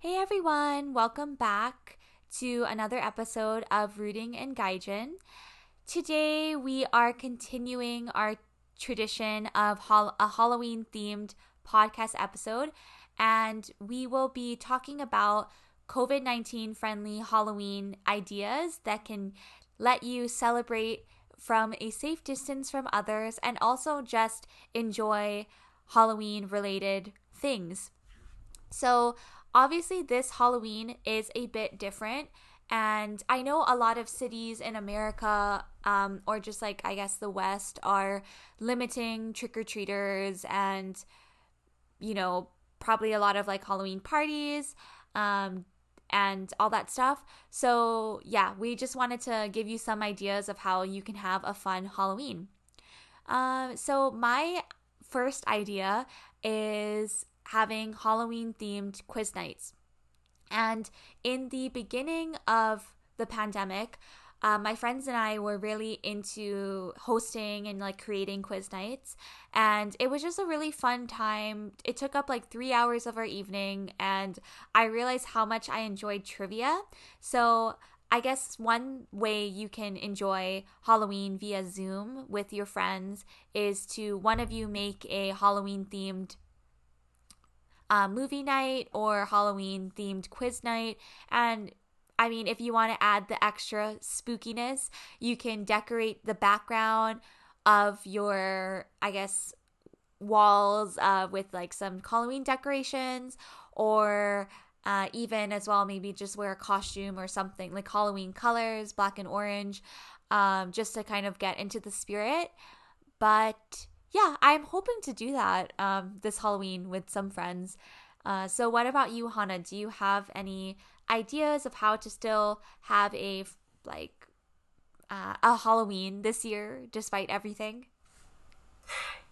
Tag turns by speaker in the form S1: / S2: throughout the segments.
S1: Hey everyone, welcome back to another episode of Rooting and Gaijin. Today we are continuing our tradition of a Halloween themed podcast episode, and we will be talking about COVID 19 friendly Halloween ideas that can let you celebrate from a safe distance from others and also just enjoy Halloween related things. So, obviously, this Halloween is a bit different. And I know a lot of cities in America, um, or just like I guess the West, are limiting trick or treaters and, you know, probably a lot of like Halloween parties um, and all that stuff. So, yeah, we just wanted to give you some ideas of how you can have a fun Halloween. Uh, so, my first idea is having Halloween themed quiz nights. And in the beginning of the pandemic, uh, my friends and I were really into hosting and like creating quiz nights. And it was just a really fun time. It took up like three hours of our evening, and I realized how much I enjoyed trivia. So I guess one way you can enjoy Halloween via Zoom with your friends is to one of you make a Halloween themed movie night or Halloween themed quiz night. And I mean, if you want to add the extra spookiness, you can decorate the background of your, I guess, walls uh, with like some Halloween decorations or uh, even as well, maybe just wear a costume or something like Halloween colors, black and orange, um, just to kind of get into the spirit. But yeah, I'm hoping to do that um, this Halloween with some friends. Uh, so, what about you, Hana? Do you have any ideas of how to still have a like uh, a Halloween this year, despite everything?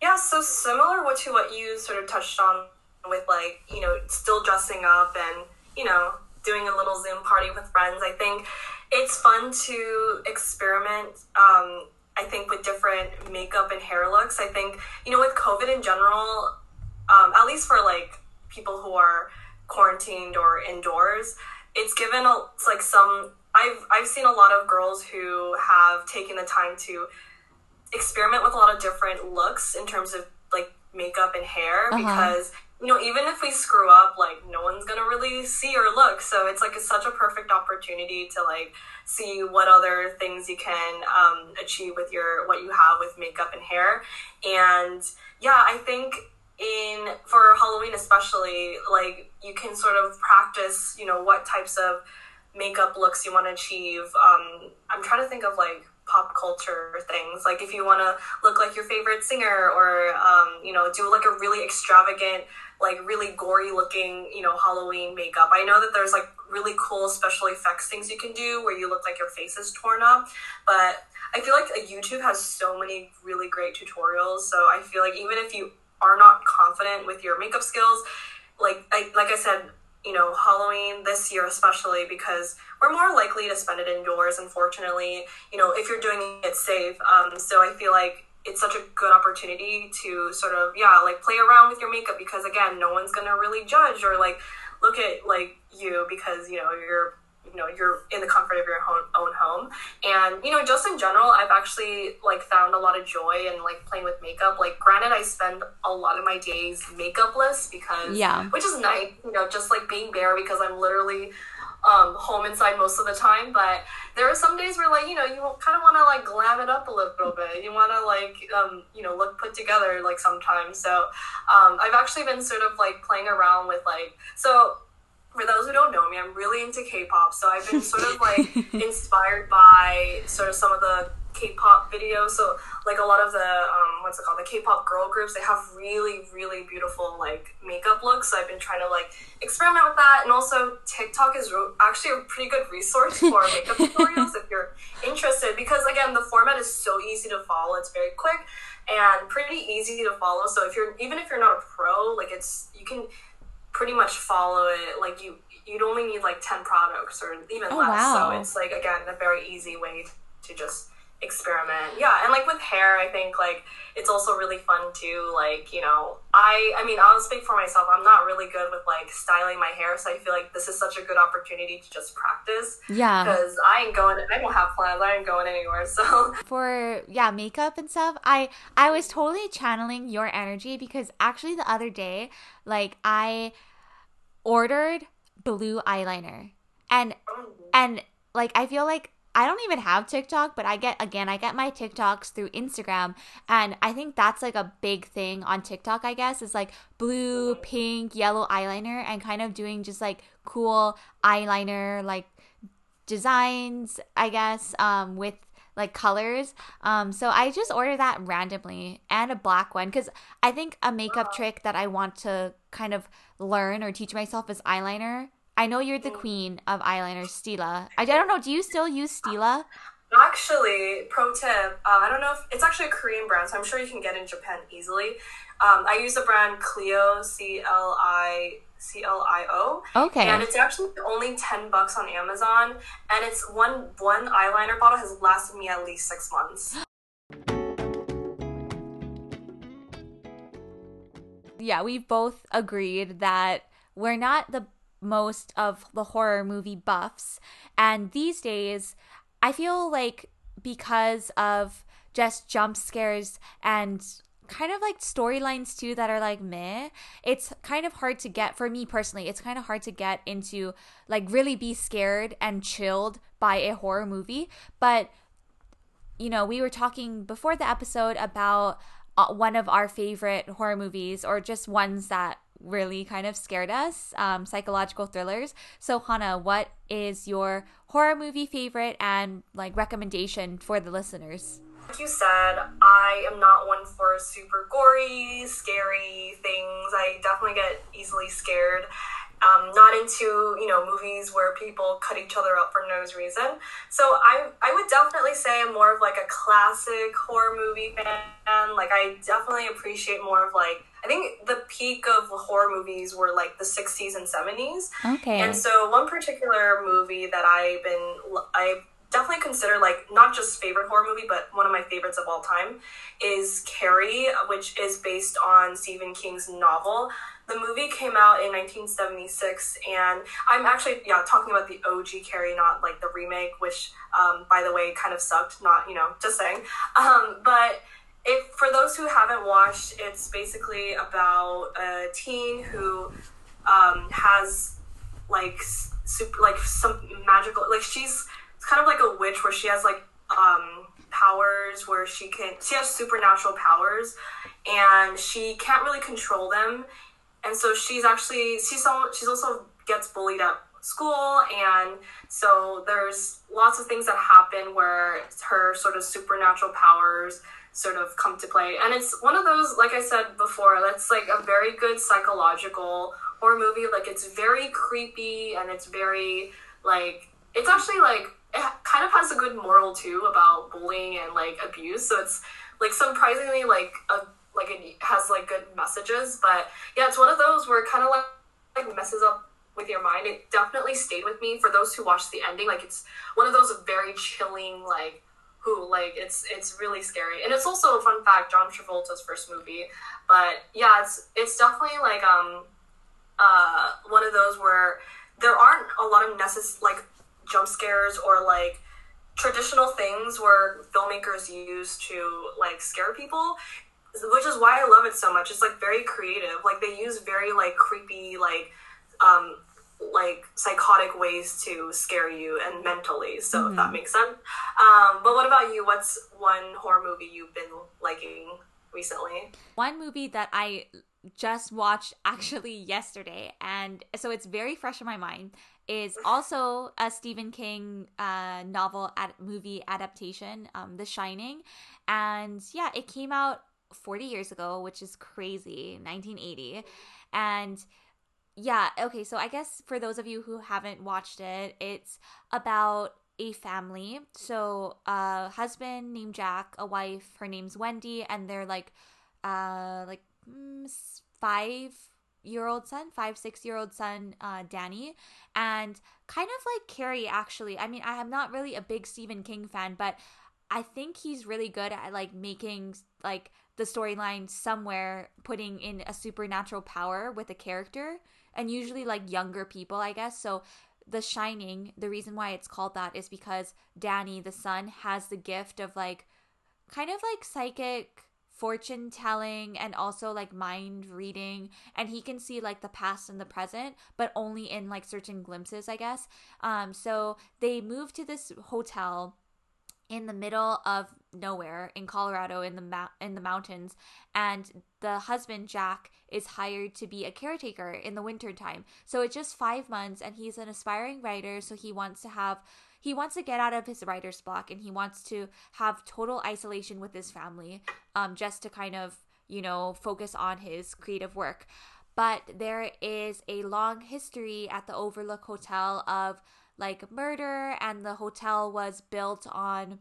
S2: Yeah, so similar to what you sort of touched on with like you know still dressing up and you know doing a little Zoom party with friends. I think it's fun to experiment. Um, I think with different makeup and hair looks. I think you know with COVID in general, um, at least for like people who are quarantined or indoors, it's given a, it's like some. I've I've seen a lot of girls who have taken the time to experiment with a lot of different looks in terms of like makeup and hair uh-huh. because you know, even if we screw up, like no one's gonna really see or look. So it's like it's such a perfect opportunity to like see what other things you can um, achieve with your what you have with makeup and hair. And yeah, I think in for Halloween especially, like you can sort of practice, you know, what types of makeup looks you want to achieve. Um, I'm trying to think of like pop culture things like if you want to look like your favorite singer or um, you know do like a really extravagant like really gory looking, you know, Halloween makeup. I know that there's like really cool special effects things you can do where you look like your face is torn up, but I feel like YouTube has so many really great tutorials. So I feel like even if you are not confident with your makeup skills, like I like I said, you know, Halloween this year especially because we're more likely to spend it indoors. Unfortunately, you know, if you're doing it safe. Um, so I feel like it's such a good opportunity to sort of yeah like play around with your makeup because again no one's gonna really judge or like look at like you because you know you're you know you're in the comfort of your own, own home. And you know just in general i've actually like found a lot of joy in like playing with makeup. Like granted i spend a lot of my days makeupless because
S1: yeah.
S2: which is nice you know just like being bare because i'm literally um, home inside most of the time. But there are some days where like you know you kind of want to like glam it up a little bit. You want to like um, you know look put together like sometimes. So um, I've actually been sort of like playing around with like so. For those who don't know me, I'm really into K-pop, so I've been sort of like inspired by sort of some of the K-pop videos. So like a lot of the um, what's it called, the K-pop girl groups, they have really really beautiful like makeup looks. So I've been trying to like experiment with that, and also TikTok is actually a pretty good resource for makeup tutorials if you're interested. Because again, the format is so easy to follow. It's very quick and pretty easy to follow. So if you're even if you're not a pro, like it's you can pretty much follow it. Like you you'd only need like 10 products or even oh, less. Wow. So it's like again a very easy way to just experiment. Yeah, and like with hair, I think like it's also really fun too. Like you know, I I mean I'll speak for myself. I'm not really good with like styling my hair, so I feel like this is such a good opportunity to just practice.
S1: Yeah,
S2: because I ain't going. I don't have plans. I ain't going anywhere. So
S1: for yeah makeup and stuff, I I was totally channeling your energy because actually the other day, like I ordered blue eyeliner and oh. and like I feel like I don't even have TikTok, but I get again, I get my TikToks through Instagram, and I think that's like a big thing on TikTok. I guess is like blue, pink, yellow eyeliner, and kind of doing just like cool eyeliner like designs. I guess um, with like colors. Um, so I just ordered that randomly and a black one because I think a makeup trick that I want to kind of learn or teach myself is eyeliner. I know you're the queen of eyeliner, Stila. I, don't know. Do you still use Stila?
S2: Actually, pro tip. Uh, I don't know if it's actually a Korean brand, so I'm sure you can get in Japan easily. Um, I use the brand Clio, C L I C L I O.
S1: Okay.
S2: And it's actually only ten bucks on Amazon, and it's one one eyeliner bottle has lasted me at least six months.
S1: Yeah, we've both agreed that we're not the most of the horror movie buffs. And these days, I feel like because of just jump scares and kind of like storylines too that are like meh, it's kind of hard to get for me personally. It's kind of hard to get into like really be scared and chilled by a horror movie. But you know, we were talking before the episode about uh, one of our favorite horror movies or just ones that really kind of scared us, um, psychological thrillers. So, Hana, what is your horror movie favorite and like recommendation for the listeners?
S2: Like you said, I am not one for super gory, scary things. I definitely get easily scared. Um, not into you know movies where people cut each other up for no reason. So I I would definitely say I'm more of like a classic horror movie fan. Like I definitely appreciate more of like I think the peak of horror movies were like the 60s and 70s.
S1: Okay.
S2: And so one particular movie that I've been I definitely consider like not just favorite horror movie but one of my favorites of all time is Carrie, which is based on Stephen King's novel. The movie came out in 1976, and I'm actually yeah talking about the OG Carrie, not like the remake, which um, by the way kind of sucked. Not you know just saying, um, but if for those who haven't watched, it's basically about a teen who um, has like super like some magical like she's kind of like a witch where she has like um, powers where she can she has supernatural powers and she can't really control them. And so she's actually she's she's also gets bullied at school and so there's lots of things that happen where her sort of supernatural powers sort of come to play. And it's one of those, like I said before, that's like a very good psychological horror movie. Like it's very creepy and it's very like it's actually like it kind of has a good moral too about bullying and like abuse. So it's like surprisingly like a like it has like good messages. But yeah, it's one of those where it kind of like, like messes up with your mind. It definitely stayed with me for those who watched the ending. Like it's one of those very chilling like who like it's it's really scary. And it's also a fun fact john travolta's first movie. But yeah it's it's definitely like um uh one of those where there aren't a lot of necess- like jump scares or like traditional things where filmmakers use to like scare people which is why i love it so much. It's like very creative. Like they use very like creepy like um like psychotic ways to scare you and mentally so mm-hmm. if that mm-hmm. makes sense um, but what about you what's one horror movie you've been liking recently
S1: one movie that i just watched actually yesterday and so it's very fresh in my mind is also a stephen king uh, novel ad- movie adaptation um, the shining and yeah it came out 40 years ago which is crazy 1980 and yeah, okay, so I guess for those of you who haven't watched it, it's about a family. So, a husband named Jack, a wife, her name's Wendy, and they're like uh like mm, 5 year old son, five, six year old son, uh, Danny, and kind of like Carrie, actually. I mean, I am not really a big Stephen King fan, but I think he's really good at like making like the storyline somewhere putting in a supernatural power with a character and usually like younger people, I guess. So the Shining, the reason why it's called that is because Danny, the son, has the gift of like kind of like psychic fortune telling and also like mind reading and he can see like the past and the present but only in like certain glimpses i guess um so they move to this hotel in the middle of nowhere in Colorado in the in the mountains and the husband Jack is hired to be a caretaker in the winter time. So it's just 5 months and he's an aspiring writer so he wants to have he wants to get out of his writer's block and he wants to have total isolation with his family um just to kind of, you know, focus on his creative work. But there is a long history at the Overlook Hotel of like murder, and the hotel was built on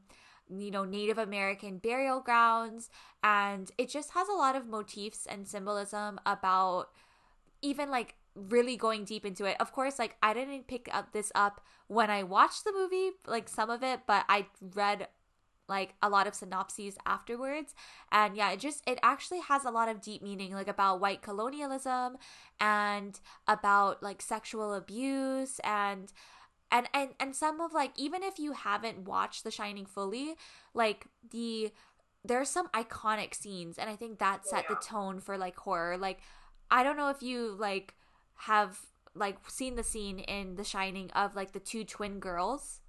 S1: you know Native American burial grounds, and it just has a lot of motifs and symbolism about even like really going deep into it. Of course, like I didn't pick up this up when I watched the movie, like some of it, but I read like a lot of synopses afterwards and yeah it just it actually has a lot of deep meaning like about white colonialism and about like sexual abuse and and and and some of like even if you haven't watched The Shining fully, like the there's some iconic scenes and I think that set yeah. the tone for like horror. Like I don't know if you like have like seen the scene in The Shining of like the two twin girls.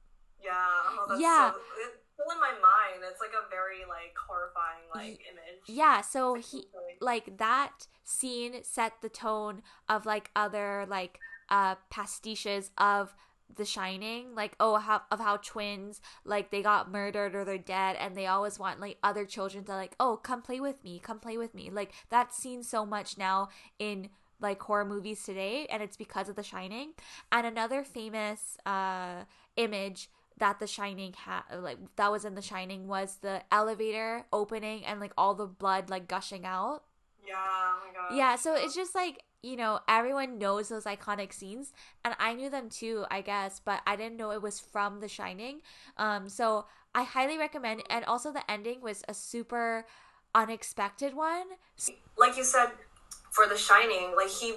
S2: Yeah. Oh, yeah. So, it's still in my mind. It's like a very like horrifying like image.
S1: Yeah, so he like that scene set the tone of like other like uh pastiches of the Shining, like oh how of how twins like they got murdered or they're dead, and they always want like other children to like oh come play with me, come play with me. Like that's seen so much now in like horror movies today, and it's because of The Shining. And another famous uh image that The Shining had like that was in The Shining was the elevator opening and like all the blood like gushing out.
S2: Yeah, oh.
S1: Yeah, so it's just like you know, everyone knows those iconic scenes, and I knew them too, I guess, but I didn't know it was from The Shining. Um, so I highly recommend, and also the ending was a super unexpected one.
S2: Like you said, for The Shining, like he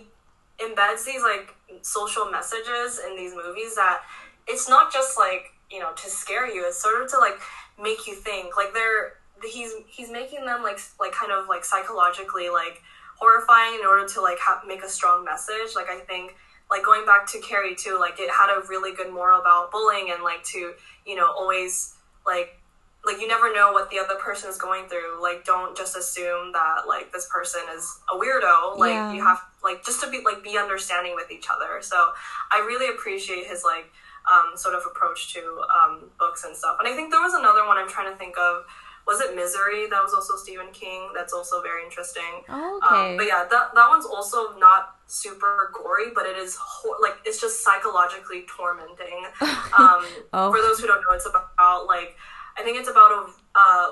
S2: embeds these like social messages in these movies that it's not just like you know to scare you; it's sort of to like make you think. Like they're he's he's making them like like kind of like psychologically like horrifying in order to like ha- make a strong message. Like I think like going back to Carrie too, like it had a really good moral about bullying and like to you know always like like you never know what the other person is going through. Like don't just assume that like this person is a weirdo. Like yeah. you have like just to be like be understanding with each other. So I really appreciate his like um, sort of approach to um, books and stuff. And I think there was another one I'm trying to think of was it Misery? That was also Stephen King. That's also very interesting.
S1: Oh, okay.
S2: Um, but yeah, that that one's also not super gory, but it is ho- like it's just psychologically tormenting. Um, oh. For those who don't know, it's about like I think it's about a. Uh,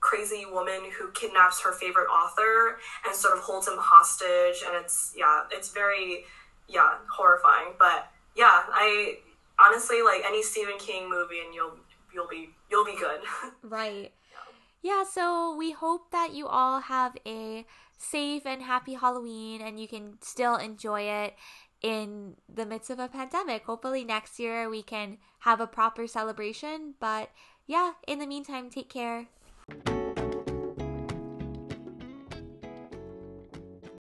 S2: crazy woman who kidnaps her favorite author and sort of holds him hostage and it's yeah it's very yeah horrifying but yeah i honestly like any stephen king movie and you'll you'll be you'll be good
S1: right yeah, so we hope that you all have a safe and happy Halloween and you can still enjoy it in the midst of a pandemic. Hopefully, next year we can have a proper celebration. But yeah, in the meantime, take care.